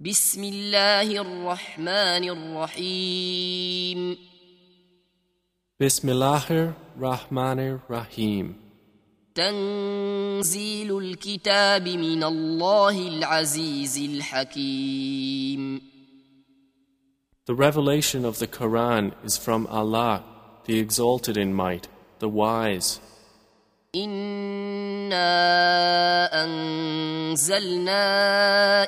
بسم الله الرحمن الرحيم Bismillahir Rahmanir Rahim. تنزيل الكتاب من الله العزيز الحكيم The revelation of the Quran is from Allah, the exalted in might, the wise. إنا أنزلنا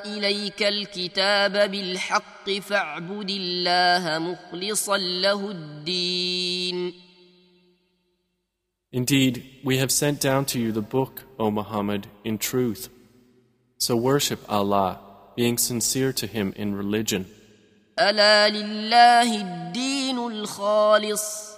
إليك الكتاب بالحق فاعبد الله مخلصا له الدين Indeed, we have sent down to you the book, O Muhammad, in truth. So worship Allah, being sincere to Him in religion. ألا لله الدين الخالص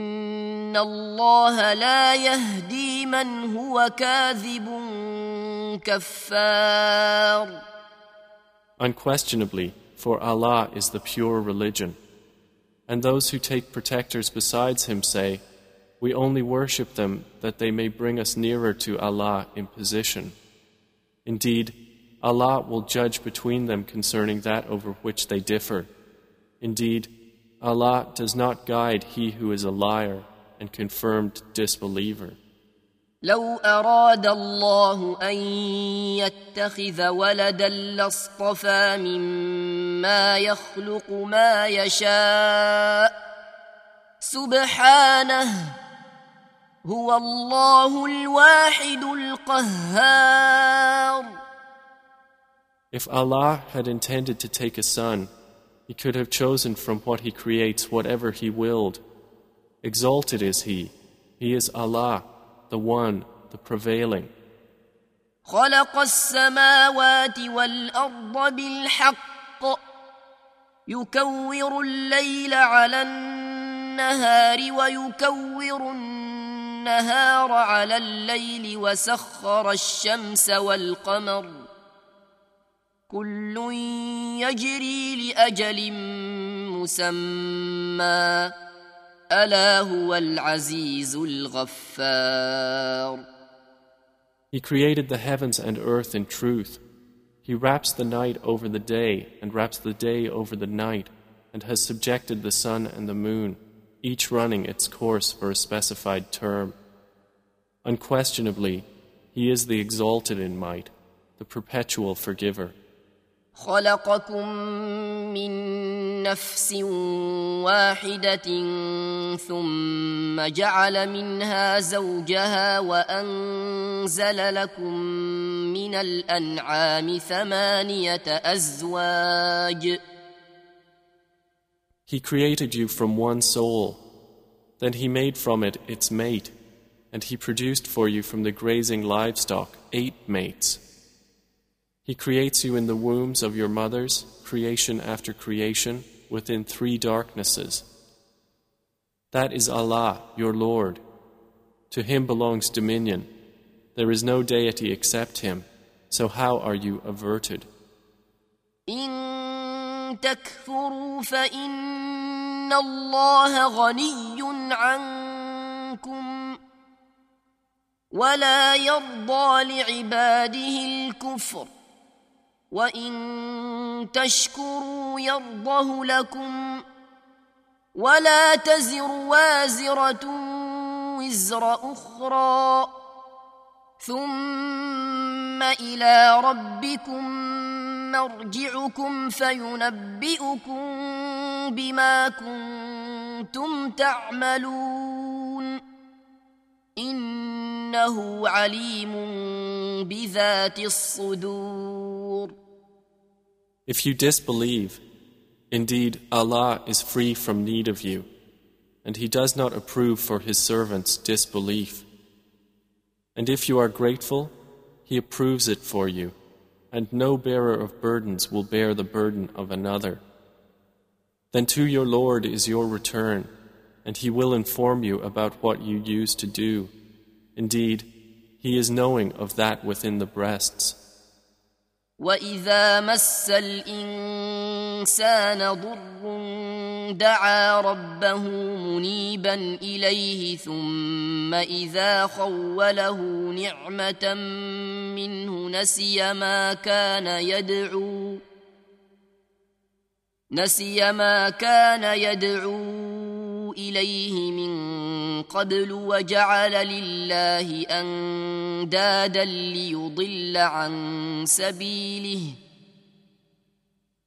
الله لا يهدي من هو كاذب كفار Unquestionably, for Allah is the pure religion. And those who take protectors besides Him say, We only worship them that they may bring us nearer to Allah in position. Indeed, Allah will judge between them concerning that over which they differ. Indeed, Allah does not guide he who is a liar and confirmed disbeliever. لو أراد الله أن يتخذ ولدا لاصطفى مما يخلق ما يشاء سبحانه هو الله الواحد القهار If Allah had intended to take a son, He could have chosen from what He creates whatever He willed. Exalted is He. He is Allah, the One, the Prevailing. خلق السماوات والأرض بالحق يكور الليل على النهار ويكور النهار على الليل وسخر الشمس والقمر كل يجري لأجل مسمى He created the heavens and earth in truth. He wraps the night over the day and wraps the day over the night and has subjected the sun and the moon, each running its course for a specified term. Unquestionably, He is the exalted in might, the perpetual forgiver. خلقكم من نفس واحدة ثم جعل منها زوجها وأنزل لكم من الأنعام ثمانية أزواج He created you from one soul. Then He made from it its mate, and He produced for you from the grazing livestock eight mates. He creates you in the wombs of your mothers, creation after creation, within three darknesses. That is Allah, your Lord. To Him belongs dominion. There is no deity except Him. So how are you averted? إن تكفروا فإن الله غني عنكم ولا يرضى لعباده الكفر وإن تشكروا يرضه لكم ولا تزر وازرة وزر أخرى ثم إلى ربكم مرجعكم فينبئكم بما كنتم تعملون إنه عليم بذات الصدور If you disbelieve, indeed Allah is free from need of you, and He does not approve for His servants disbelief. And if you are grateful, He approves it for you, and no bearer of burdens will bear the burden of another. Then to your Lord is your return, and He will inform you about what you used to do. Indeed, He is knowing of that within the breasts. وإذا مس الإنسان ضر دعا ربه منيبا إليه ثم إذا خوله نعمة منه نسي ما كان يدعو نسي ما كان يدعو إليه من قبل وجعل لله أندادا ليضل عن سبيله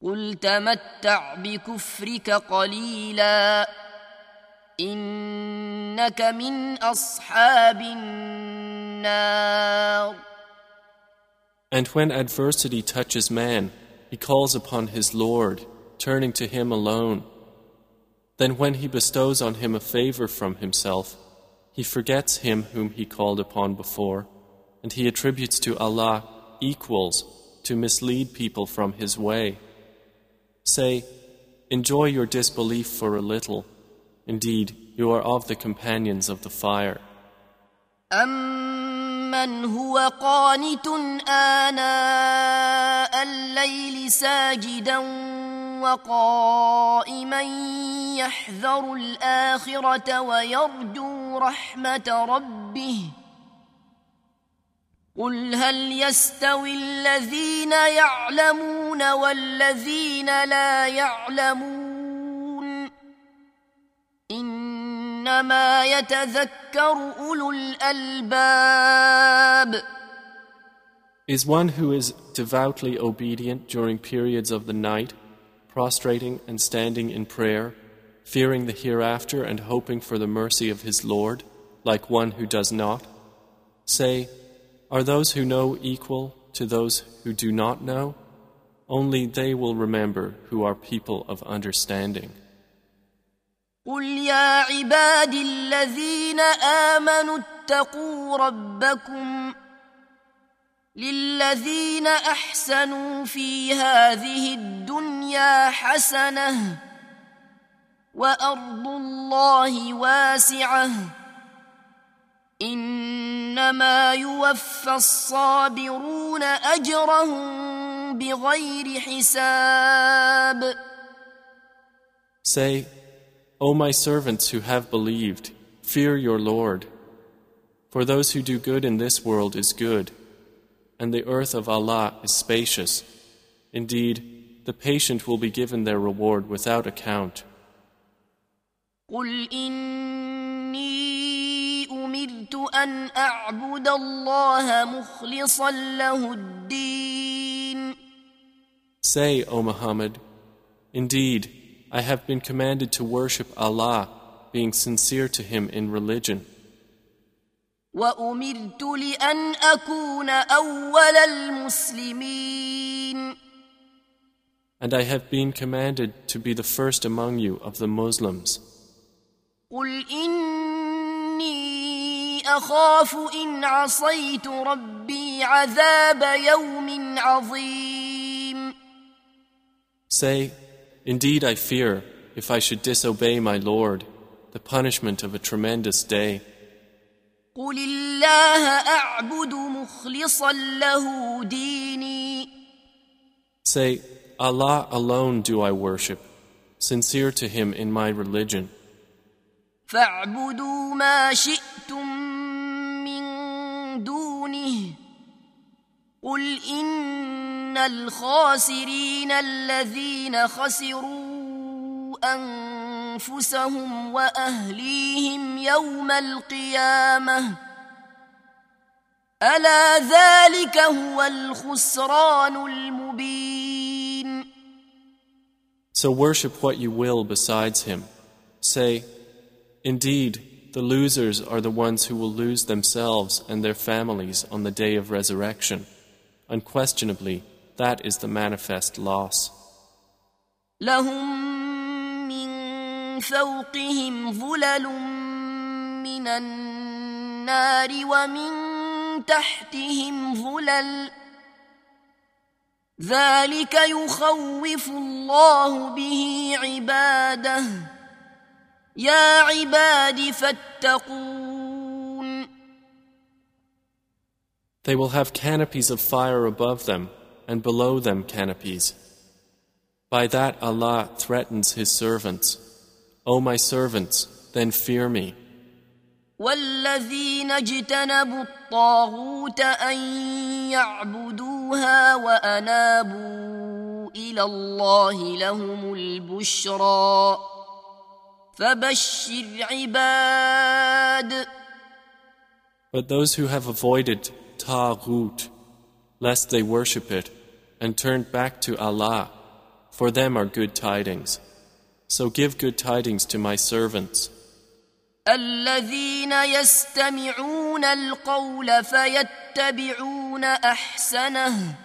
قل تمتع بكفرك قليلا إنك من أصحاب النار And when adversity touches man, he calls upon his Lord, turning to him alone. Then when he bestows on him a favor from himself, he forgets him whom he called upon before, and he attributes to Allah equals to mislead people from his way. Say, enjoy your disbelief for a little. Indeed, you are of the companions of the fire. أمن هو قانت آناء الليل ساجدا وقائما يحذر الآخرة ويرجو رحمة ربه. قل هل يستوي الذين يعلمون والذين لا يعلمون؟ إنما يتذكر أولو الألباب. Is one who is devoutly obedient during periods of the night, prostrating and standing in prayer, fearing the hereafter and hoping for the mercy of his Lord, like one who does not? Say, are those who know equal to those who do not know? Only they will remember who are people of understanding. قل يا عبادي الذين آمنوا اتقوا ربكم للذين أحسنوا في هذه الدنيا حسنة وأرض الله واسعة إنما يوفى الصابرون أجرهم بغير حساب Say, O my servants who have believed, fear your Lord. For those who do good in this world is good, and the earth of Allah is spacious. Indeed, the patient will be given their reward without account. قل إني أمرت أن أعبد الله مخلصا له الدين Say, O Muhammad, Indeed, I have been commanded to worship Allah, being sincere to Him in religion. وأمرت لأن أكون أول المسلمين And I have been commanded to be the first among you of the Muslims. قل إني أخاف إن عصيت ربي عذاب يوم عظيم Say, Indeed, I fear, if I should disobey my Lord, the punishment of a tremendous day. قل الله أعبد مخلصا له ديني Say, Allah alone do I worship, sincere to Him in my religion. فاعبدوا ما شئتم من دونه قل إن الخاسرين الذين خسروا أنفسهم وأهليهم يوم القيامة ألا ذلك هو الخسران المبين So worship what you will besides Him. Say, Indeed, the losers are the ones who will lose themselves and their families on the day of resurrection. Unquestionably, that is the manifest loss. لهم من فوقهم ظلل من النار ومن تحتهم ظلل ذلك يخوف الله به عباده يا عباد فاتقون They will have canopies of fire above them, and below them canopies. By that Allah threatens His servants. O my servants, then fear me. والذين اجتنبوا الطاغوت ان يعبدوها وانابوا الى الله لهم البشرى فبشر عباد But those who have avoided Taghut, lest they worship it, and turned back to Allah, for them are good tidings. So give good tidings to my servants. الذين يستمعون القول فيتبعون احسنه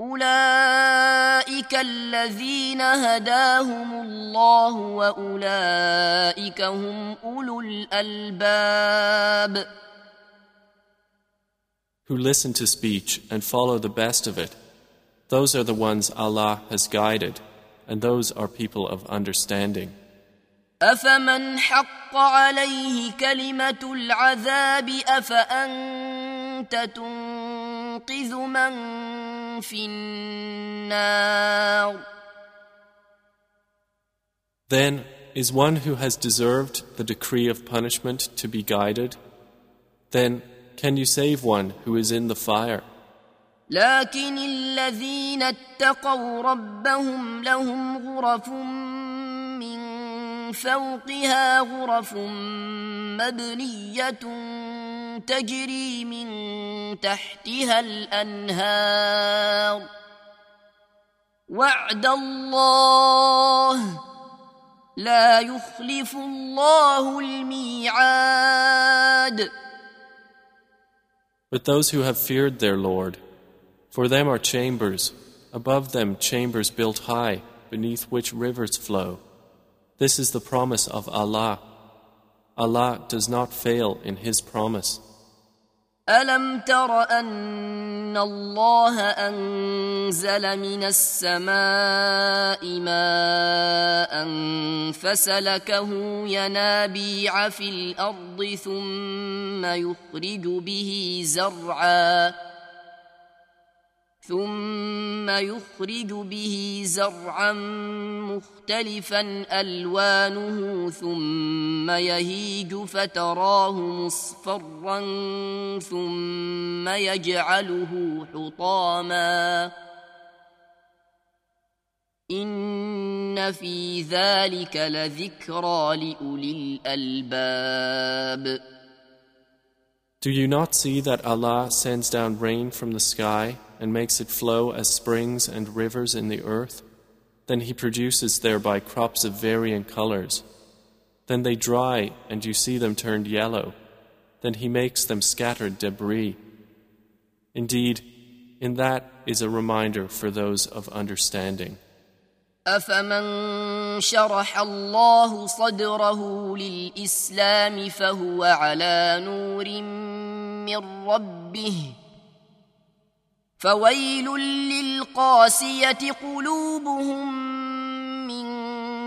اولئك الذين هداهم الله واولئك هم اولو الالباب Who listen to speech and follow the best of it. Those are the ones Allah has guided, and those are people of understanding. افمن حق عليه كلمه العذاب افانت تنقذ من في النار Then is one who has deserved the decree of punishment to be guided? Then can you save one who is in the fire? لكن الذين اتقوا ربهم لهم غرف من فوقها غرف مبنية تجري من تحتها الأنهار. وعد الله لا يخلف الله الميعاد. But those who have feared their Lord, for them are chambers, above them chambers built high, beneath which rivers flow. This is the promise of Allah. Allah does not fail in His promise. ألم تر أن الله أنزل من السماء ماء فسلكه ينابيع في الأرض ثم يخرج به زرعا ثم يخرج به زرعا مختلفا ألوانه ثم يهيج فتراه مصفرا ثم يجعله حطاما. إن في ذلك لذكرى لأولي الألباب. Do you not see that Allah sends down rain from the sky? and makes it flow as springs and rivers in the earth? Then He produces thereby crops of varying colors. Then they dry and you see them turned yellow. Then He makes them scattered debris. Indeed, in that is a reminder for those of understanding. أفمن شرح الله صدره للإسلام فهو على نور من ربه فويل للقاسية قلوبهم من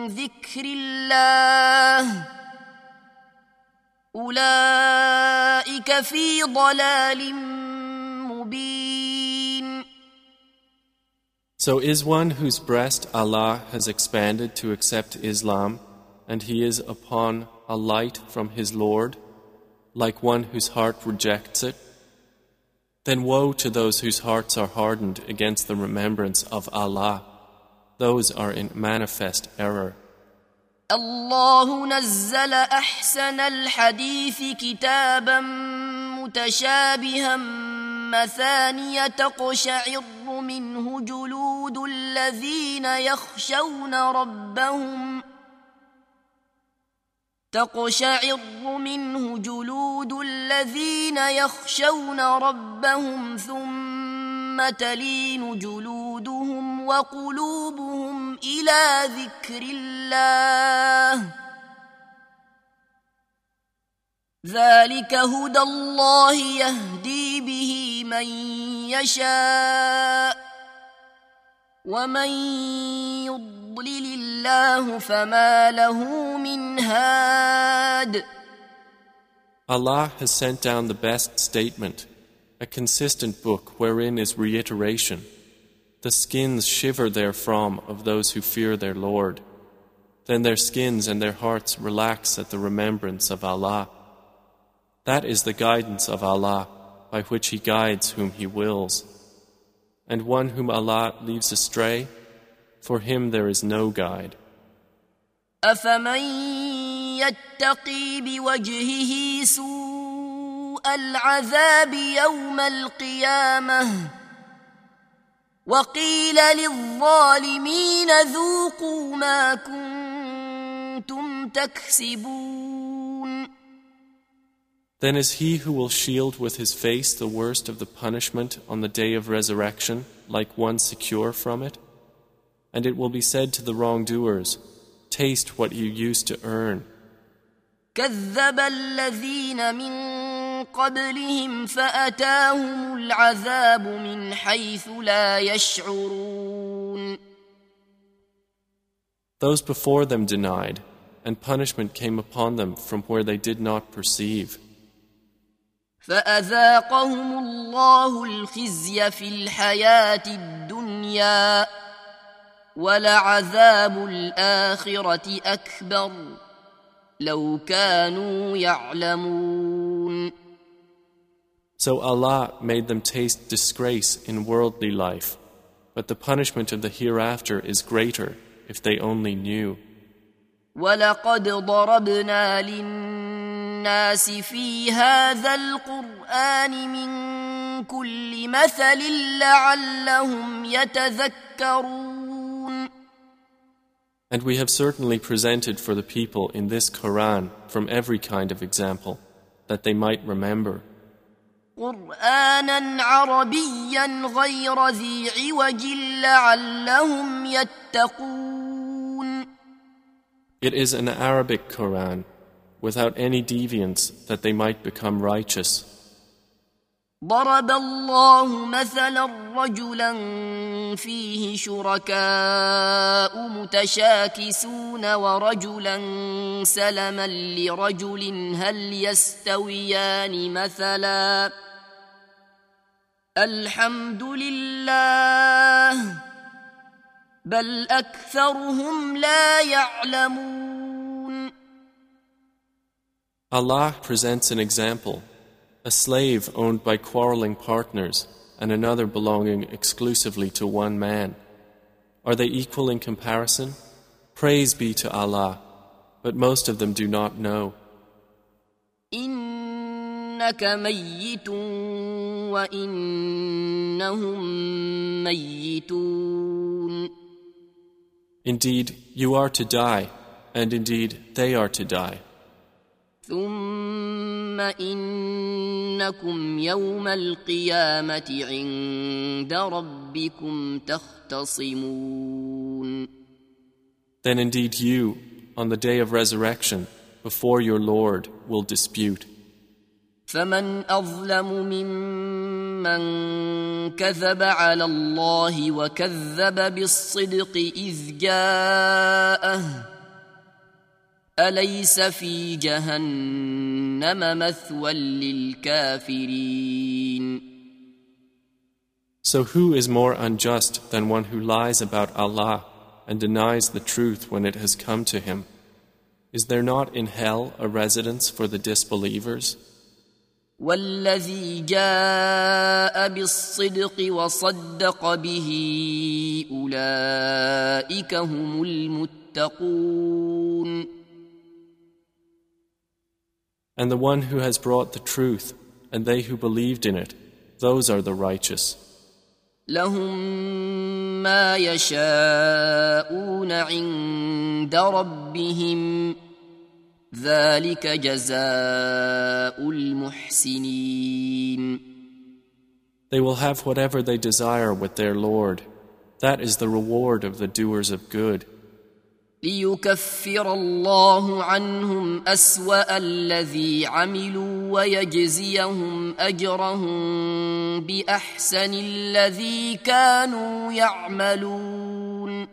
ذكر الله أولئك في ضلال مبين So is one whose breast Allah has expanded to accept Islam, and he is upon a light from his Lord, like one whose heart rejects it? Then woe to those whose hearts are hardened against the remembrance of Allah. Those are in manifest error. الله نزل احسن الحديث كتابا متشابها مثانية تقشعر منه جلود الذين يخشون ربهم تقشعر منه جلود الذين يخشون ربهم ثم تلين جلودهم وقلوبهم إلى ذكر الله. ذلك هدى الله يهدي به من يشاء ومن يضلل الله فما له من هاد Allah has sent down the best statement, a consistent book wherein is reiteration. The skins shiver therefrom of those who fear their Lord. Then their skins and their hearts relax at the remembrance of Allah. That is the guidance of Allah, by which He guides whom He wills. And one whom Allah leaves astray, for him there is no guide. أفمن يتقي بوجهه سوء العذاب يوم القيامة وقيل للظالمين ذوقوا ما كنتم تكسبون Then is he who will shield with his face the worst of the punishment on the day of resurrection like one secure from it? And it will be said to the wrongdoers, Taste what you used to earn. كذب الذين من قبلهم فأتاهم العذاب من حيث لا يشعرون Those before them denied, and punishment came upon them from where they did not perceive. فأذاقهم الله الخزي في الحياة الدنيا ولعذاب الآخرة أكبر لو كانوا يعلمون So Allah made them taste disgrace in worldly life, but the punishment of the hereafter is greater if they only knew. ولقد ضربنا للناس في هذا القرآن من كل مثل لعلهم يتذكرون And we have certainly presented for the people in this Quran from every kind of example, that they might remember. قرآنا عربيا غير ذي عوج لعلهم يتقون It is an Arabic Quran, without any deviance that they might become righteous. ضرب الله مثلا رجلا فيه شركاء متشاكسون ورجلا سلما لرجل هل يستويان مثلا؟ الحمد لله بل أكثرهم لا يعلمون. Allah presents an example. a slave owned by quarreling partners and another belonging exclusively to one man. Are they equal in comparison? Praise be to Allah, but most of them do not know. إنك ميت وإنهم ميتون Indeed, you are to die, and indeed, they are to die. ثم إنكم يوم القيامة عند ربكم تختصمون Then indeed you, on the day of resurrection, before your Lord, will dispute. فمن أظلم ممن كذب على الله وكذب بالصدق إذ جاءه أليس في جهنم مثوى للكافرين So who is more unjust than one who lies about Allah and denies the truth when it has come to him? Is there not in hell a residence for the disbelievers? والذي جاء بالصدق وصدق به أولئك هم المتقون And the one who has brought the truth, and they who believed in it, those are the righteous. لهم ما يشاءون عند ربهم ذلك جزاء المحسنين They will have whatever they desire with their Lord. That is the reward of the doers of good. ليكفر الله عنهم اسوا الذي عملوا ويجزيهم اجرهم باحسن الذي كانوا يعملون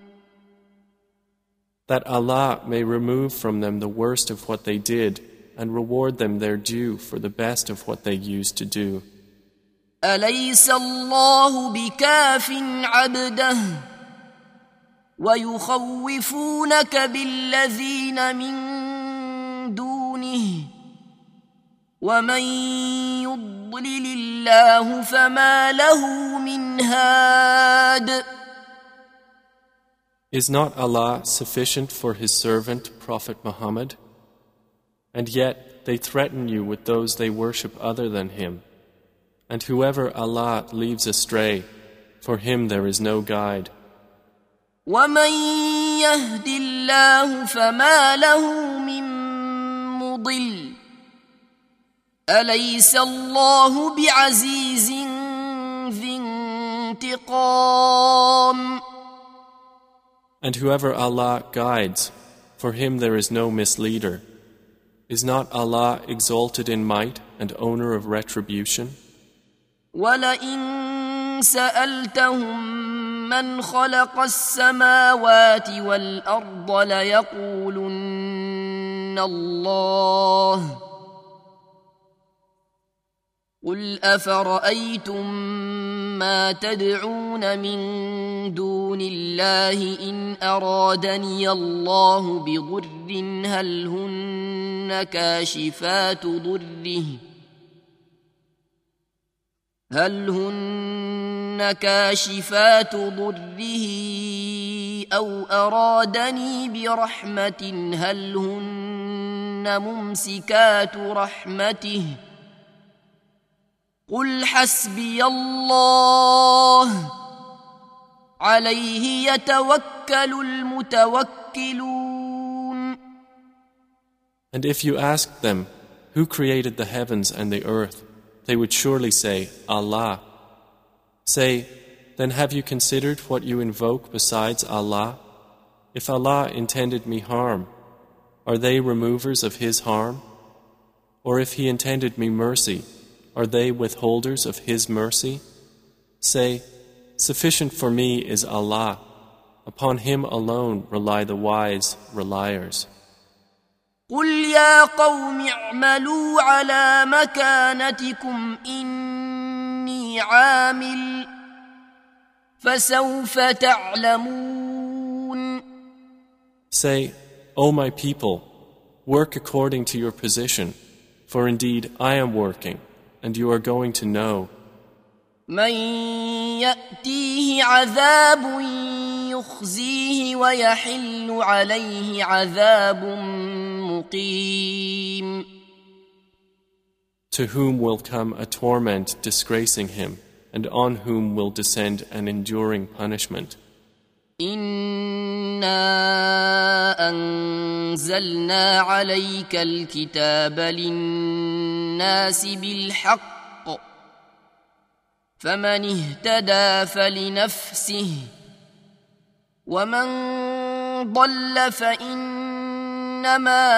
That Allah may remove from them the worst of what they did and reward them their due for the best of what they used to do. اليس الله بكاف عبده ويخوفونك بالذين من دونه ومن يضلل الله فما له من هاد Is not Allah sufficient for His servant, Prophet Muhammad? And yet they threaten you with those they worship other than Him. And whoever Allah leaves astray, for him there is no guide. ومن يهد الله فما له من مضل اليس الله بعزيز ذي انتقام And whoever Allah guides, for him there is no misleader. Is not Allah exalted in might and owner of retribution? ولئن سالتهم من خلق السماوات والارض ليقولن الله قل افرايتم ما تدعون من دون الله ان ارادني الله بضر هل هن كاشفات ضره هل هن كاشفات ضره أو أرادني برحمة؟ هل هن ممسكات رحمته؟ قل حسبي الله. عليه يتوكل المتوكلون. And if you asked them, Who created the heavens and the earth? They would surely say, Allah. Say, then have you considered what you invoke besides Allah? If Allah intended me harm, are they removers of His harm? Or if He intended me mercy, are they withholders of His mercy? Say, Sufficient for me is Allah. Upon Him alone rely the wise reliers. قل يا قوم اعملوا على مكانتكم إني عامل فسوف تعلمون Say, O my people, work according to your position, for indeed I am working, and you are going to know. من يأتيه عذاب يخزيه ويحل عليه عذاب مقيم To whom will come a torment disgracing him, and on whom will descend an enduring punishment. إنا أنزلنا عليك الكتاب للناس بالحق فمن اهتدى فلنفسه ومن ضل فإنما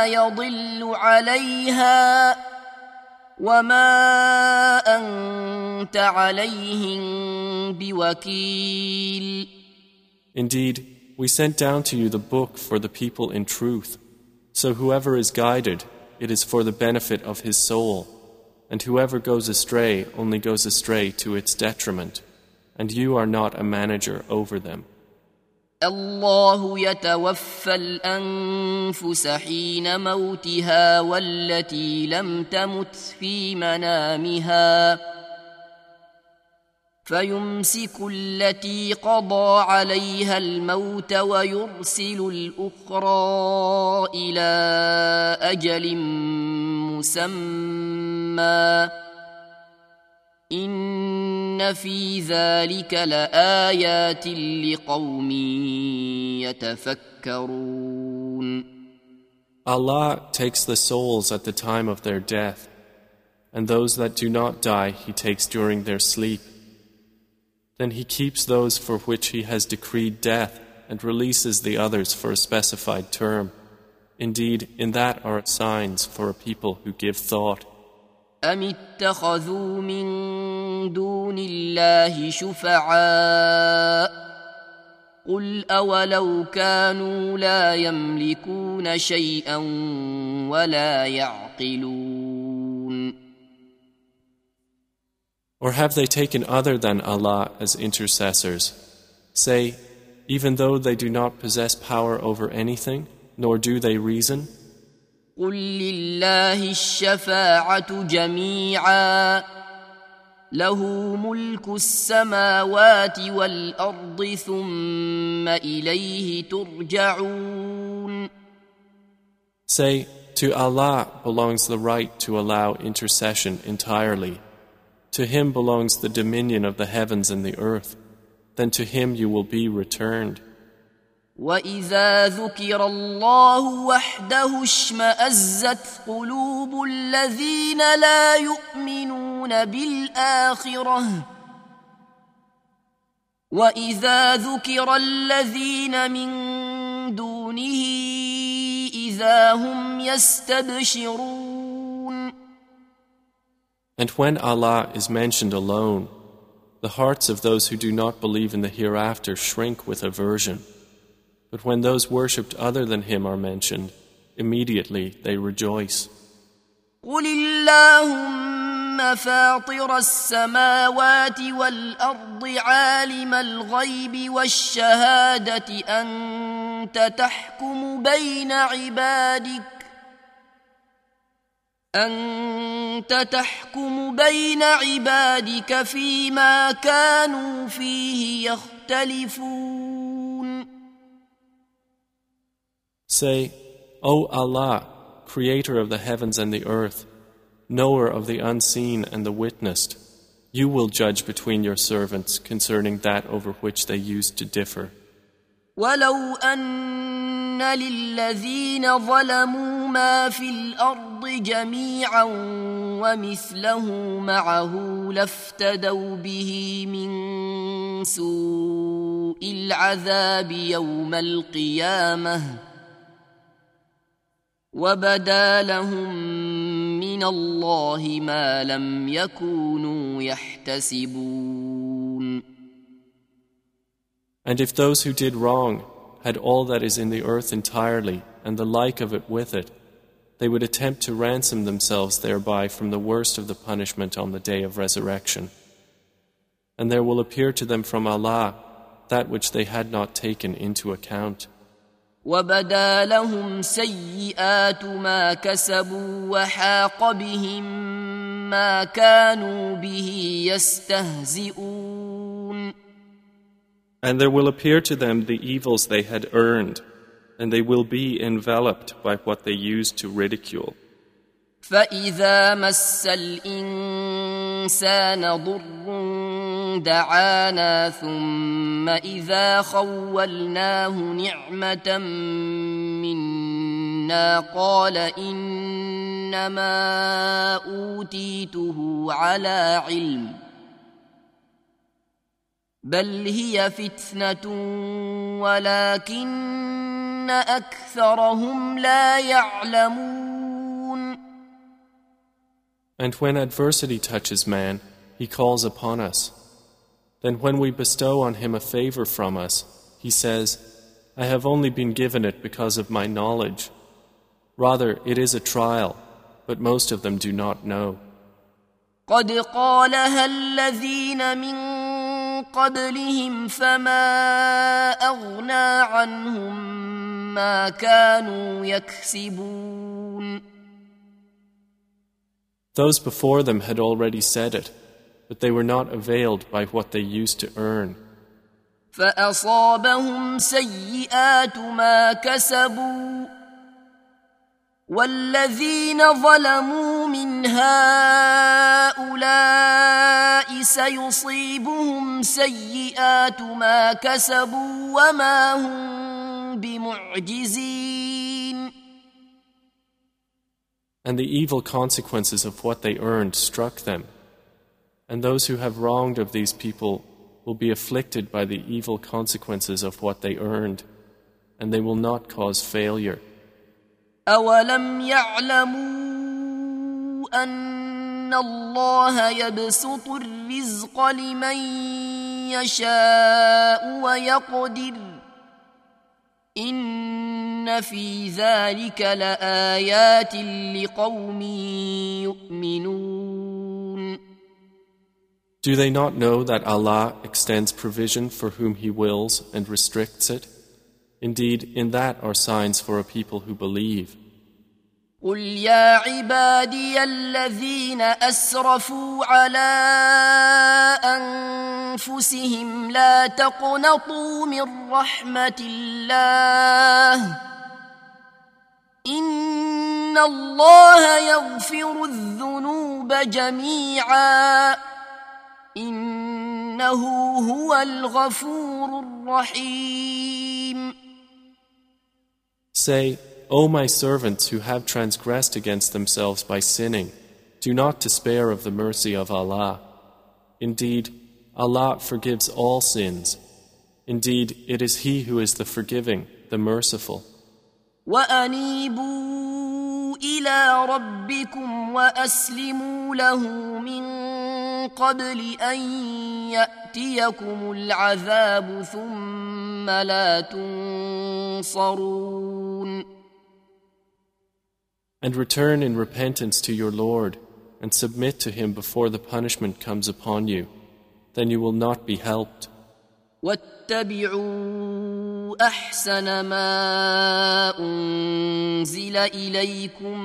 يضل عليها وما أنت عليهم بوكيل Indeed, we sent down to you the book for the people in truth. So whoever is guided, it is for the benefit of his soul. And whoever goes astray only goes astray to its detriment. And you are not a manager over them. الله يتوفى الأنفس حين موتها والتي لم تمت في منامها فيمسك التي قضى عليها الموت ويرسل الأخرى إلى أجل مسمى إن في ذلك لآيات لقوم يتفكرون Allah takes the souls at the time of their death, and those that do not die He takes during their sleep. Then He keeps those for which He has decreed death and releases the others for a specified term. Indeed, in that are signs for a people who give thought. أم اتخذوا من دون الله شفعاء قل أولو كانوا لا يملكون شيئا ولا يعقلون Or have they taken other than Allah as intercessors? Say, even though they do not possess power over anything, nor do they reason? قل لله الشفاعة جميعا له ملك السماوات والأرض ثم إليه ترجعون Say, to Allah belongs the right to allow intercession entirely. To Him belongs the dominion of the heavens and the earth. Then to Him you will be returned. واذا ذكر الله وحده اشمازت قلوب الذين لا يؤمنون بالاخره واذا ذكر الذين من دونه اذا هم يستبشرون And when Allah is mentioned alone, the hearts of those who do not believe in the hereafter shrink with aversion. But when those worshipped other than Him are mentioned, immediately they rejoice. قل اللهم فاطر السماوات والأرض عالم الغيب والشهادة أنت تحكم بين عبادك أنت تحكم بين عبادك فيما كانوا فيه يختلفون Say, O Allah, creator of the heavens and the earth, knower of the unseen and the witnessed, you will judge between your servants concerning that over which they used to differ. ولو أن للذين ظلموا ما في الأرض جميعا ومثله معه لافتدوا به من سوء العذاب يوم القيامة وبدا لهم من الله ما لم يكونوا يحتسبون And if those who did wrong had all that is in the earth entirely and the like of it with it, they would attempt to ransom themselves thereby from the worst of the punishment on the day of resurrection. And there will appear to them from Allah that which they had not taken into account. وبدا لهم سيئات ما كسبوا وحاق بهم ما كانوا به يستهزئون And there will appear to them the evils they had earned, and they will be enveloped by what they used to ridicule. فإذا مس الإنسان ضر دعانا ثم إذا خولناه نعمة منا قال إنما أوتيته على علم بل هي فتنة ولكن أكثرهم لا يعلمون And when adversity touches man, he calls upon us. Then when we bestow on him a favor from us, he says, I have only been given it because of my knowledge. Rather, it is a trial, but most of them do not know. قد قالها الذين من قبلهم فما أغنى عنهم ما كانوا يكسبون Those before them had already said it, but they were not availed by what they used to earn. فأصابهم سيئات ما كسبوا والذين ظلموا من هؤلاء سيصيبهم سيئات ما كسبوا وما هم بمعجزين And the evil consequences of what they earned struck them. And those who have wronged of these people will be afflicted by the evil consequences of what they earned, and they will not cause failure. أولم يعلموا أن الله يبسط الرزق لمن يشاء ويقدر إن في ذلك لآيات لقوم يؤمنون Do they not know that Allah extends provision for whom He wills and restricts it? Indeed, in that are signs for a people who believe. قل يا عبادي الذين أسرفوا على أنفسهم لا تقنطوا من رحمة الله إن الله يغفر الذنوب جميعا إنه هو الغفور الرحيم Say, O my servants who have transgressed against themselves by sinning, do not despair of the mercy of Allah. Indeed, Allah forgives all sins. Indeed, it is He who is the forgiving, the merciful. وأنيبوا إلى ربكم وأسلموا له من قبل أن يأتيكم العذاب ثم لا تنصرون And return in repentance to your Lord and submit to Him before the punishment comes upon you. Then you will not be helped. واتبعوا أحسن ما أنزل إليكم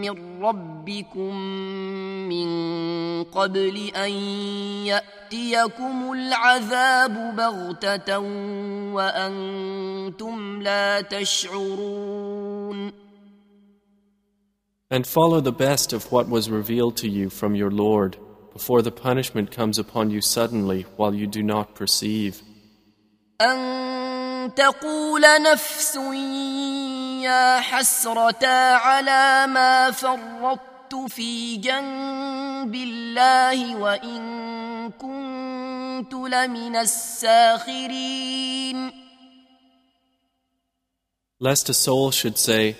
من ربكم من قبل أن يأتيكم العذاب بغتة وأنتم لا تشعرون. And follow the best of what was revealed to you from your Lord. before the punishment comes upon you suddenly while you do not perceive. أن تقول نفس يا حسرة على ما فرطت في جنب الله وإن كنت لمن الساخرين Lest a soul should say,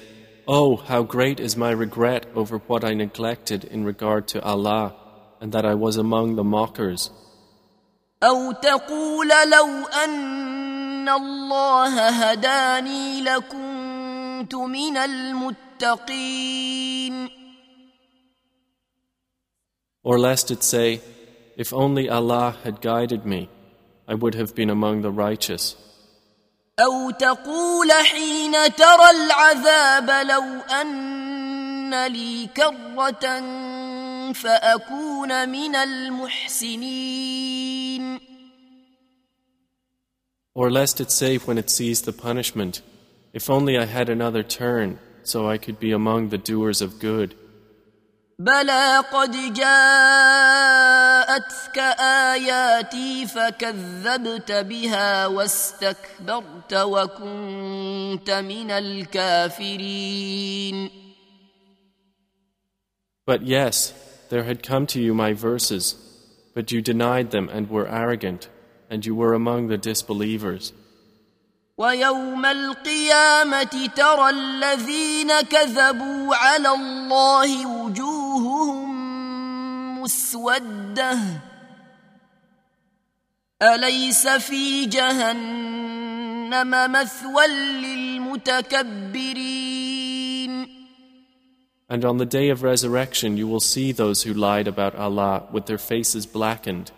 Oh, how great is my regret over what I neglected in regard to Allah, and that I was among the mockers. أو تقول لو أن الله هداني لكنت من المتقين Or lest it say, If only Allah had guided me, I would have been among the righteous. أو تقول حين ترى العذاب لو أن لي كرة فأكون من المحسنين Or lest it say when it sees the punishment, If only I had another turn, so I could be among the doers of good. بلى قد جاءتك آياتي فكذبت بها واستكبرت وكنت من الكافرين But yes, there had come to you my verses, but you denied them and were arrogant, and you were among the disbelievers. ويوم القيامة ترى الذين كذبوا على الله وجوههم مسودة أليس في جهنم مثوى للمتكبرين And on the day of resurrection you will see those who lied about Allah with their faces blackened.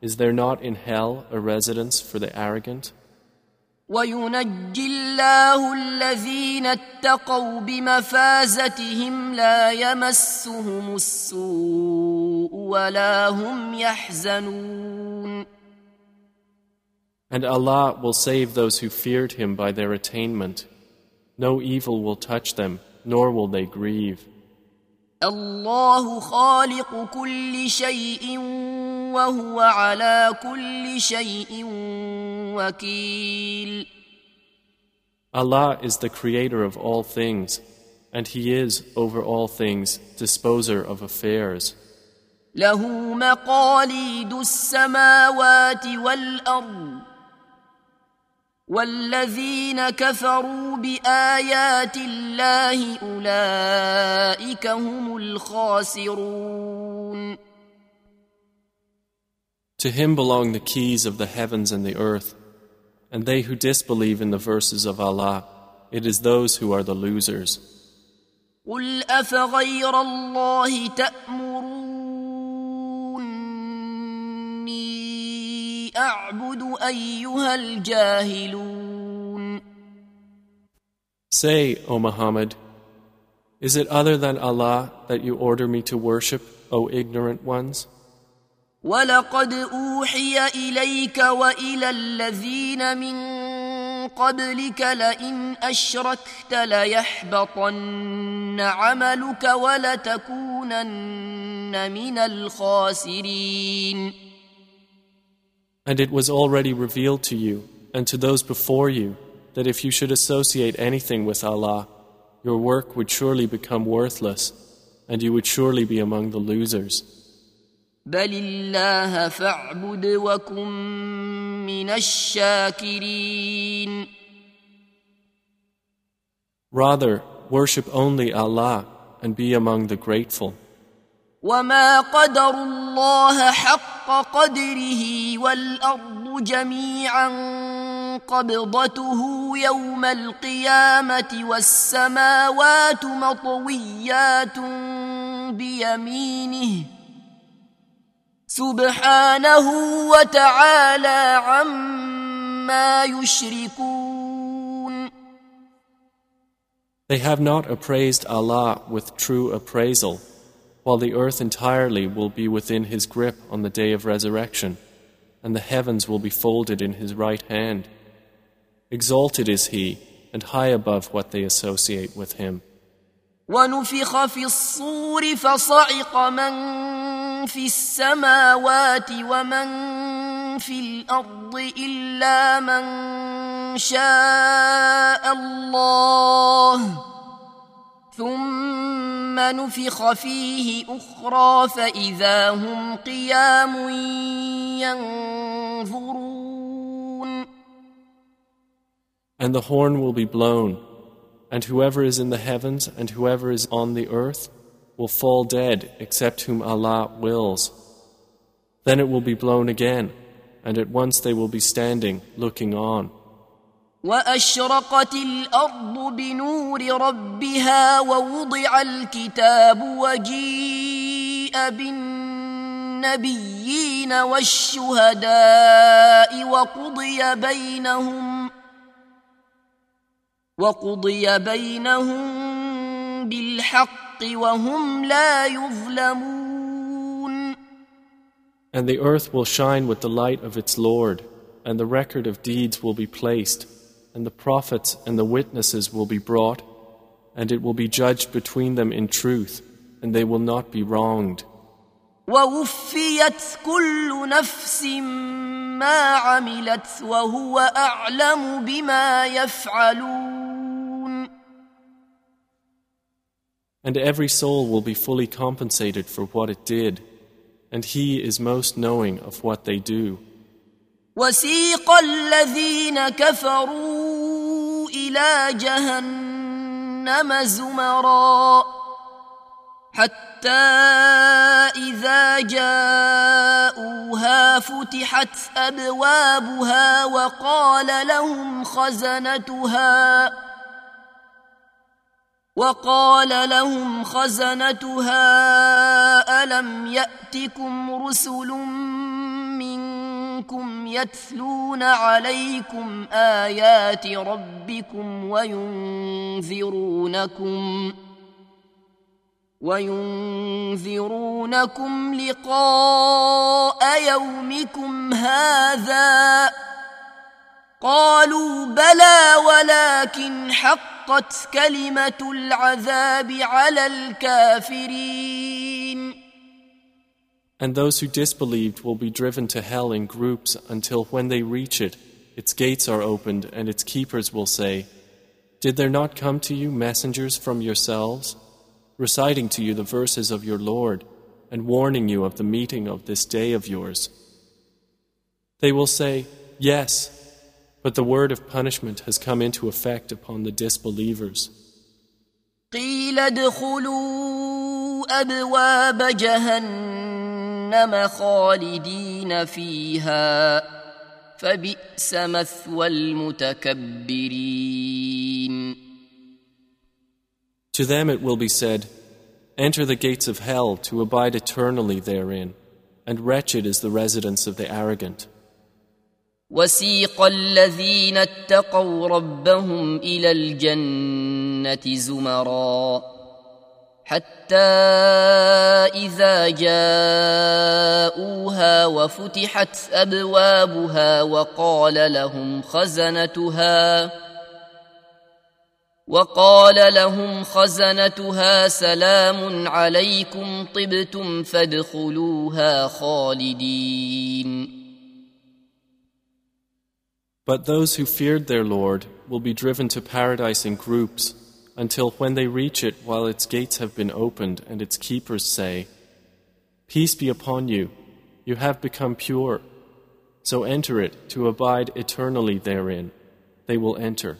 Is there not in hell a residence for the arrogant? وينجي الله الذين اتقوا بمفازتهم لا يمسهم السوء ولا هم يحزنون And Allah will save those who feared Him by their attainment. No evil will touch them, nor will they grieve. الله خالق كل شيء وهو على كل شيء وكيل Allah is the creator of all things, and He is, over all things, disposer of affairs. له مقاليد السماوات والارض والذين كفروا بايات الله اولئك هم الخاسرون To him belong the keys of the heavens and the earth, and they who disbelieve in the verses of Allah, it is those who are the losers. قل افغير الله تامروني أعبد أيها الجاهلون Say, O Muhammad, is it other than Allah that you order me to worship, O ignorant ones? ولقد أوحي إليك وإلى الذين من قبلك لئن أشركت ليحبطن عملك ولتكونن من الخاسرين And it was already revealed to you and to those before you that if you should associate anything with Allah, your work would surely become worthless, and you would surely be among the losers. Rather, worship only Allah and be among the grateful. وما قدر الله حق قدره والارض جميعا قبضته يوم القيامه والسماوات مطويات بيمينه سبحانه وتعالى عما يشركون They have not appraised Allah with true appraisal, while the earth entirely will be within His grip on the day of resurrection, and the heavens will be folded in His right hand. Exalted is He, and high above what they associate with Him. ونفخ في الصور فصعق من في السماوات ومن في الارض الا من شاء الله ثم نفخ فيه اخرى فاذا هم قيام ينظرون And the horn will be blown, and whoever is in the heavens and whoever is on the earth will fall dead except whom Allah wills. Then it will be blown again, and at once they will be standing, looking on. وأشرقت الأرض بنور ربها ووضع الكتاب وجيء بالنبيين والشهداء وقضي بينهم وقضي بينهم بالحق وهم لا يظلمون. And the earth will shine with the light of its Lord, and the record of deeds will be placed, and the prophets and the witnesses will be brought, and it will be judged between them in truth, and they will not be wronged. ووفيت كل نفس ما عملت وهو اعلم بما يفعلون And every soul will be fully compensated for what it did, and He is most knowing of what they do. وسيق الذين كفروا إلى جهنم زمرا حتى إذا جاءوها فتحت أبوابها وقال لهم خزنتها وقال لهم خزنتها ألم يأتكم رسل منكم يتلون عليكم ايات ربكم وينذرونكم وينذرونكم لقاء يومكم هذا قالوا بلى ولكن حقت كلمه العذاب على الكافرين And those who disbelieved will be driven to hell in groups until when they reach it, its gates are opened, and its keepers will say, Did there not come to you messengers from yourselves, reciting to you the verses of your Lord, and warning you of the meeting of this day of yours. They will say, Yes, but the word of punishment has come into effect upon the disbelievers. قيل ادخلوا أبواب جهنم خالدين فيها فبئس مثوى المتكبرين To them it will be said, Enter the gates of hell to abide eternally therein, and wretched is the residence of the arrogant. وسيق الذين اتقوا ربهم إلى الجنة زمرا حتى إذا جاءوها وفتحت أبوابها وقال لهم خزنتها وقال لهم خزنتها سلام عليكم طبتم فادخلوها خالدين. But those who feared their Lord will be driven to paradise in groups. until when they reach it while its gates have been opened and its keepers say, Peace be upon you, you have become pure. So enter it to abide eternally therein. They will enter.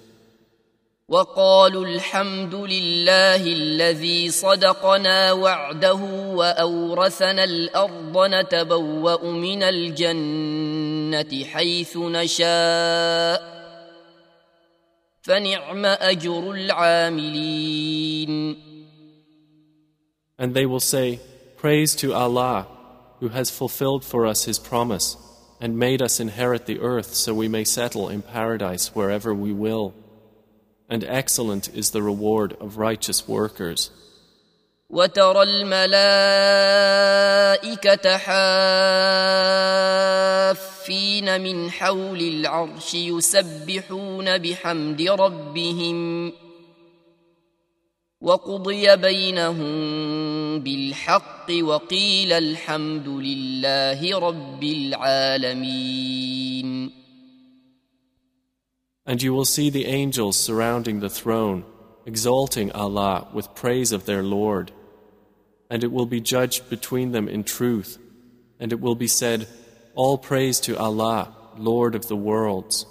وقالوا الحمد لله الذي صدقنا وعده واورثنا الارض نتبوا من الجنه حيث نشاء فنعم اجر العاملين And they will say, Praise to Allah, who has fulfilled for us His promise and made us inherit the earth so we may settle in paradise wherever we will. And excellent is the reward of righteous workers. وترى الملائكة حافين من حول العرش يسبحون بحمد ربهم وقضي بينهم بالحق وقيل الحمد لله رب العالمين And you will see the angels surrounding the throne, exalting Allah with praise of their Lord. And it will be judged between them in truth. And it will be said, all praise to Allah, Lord of the worlds.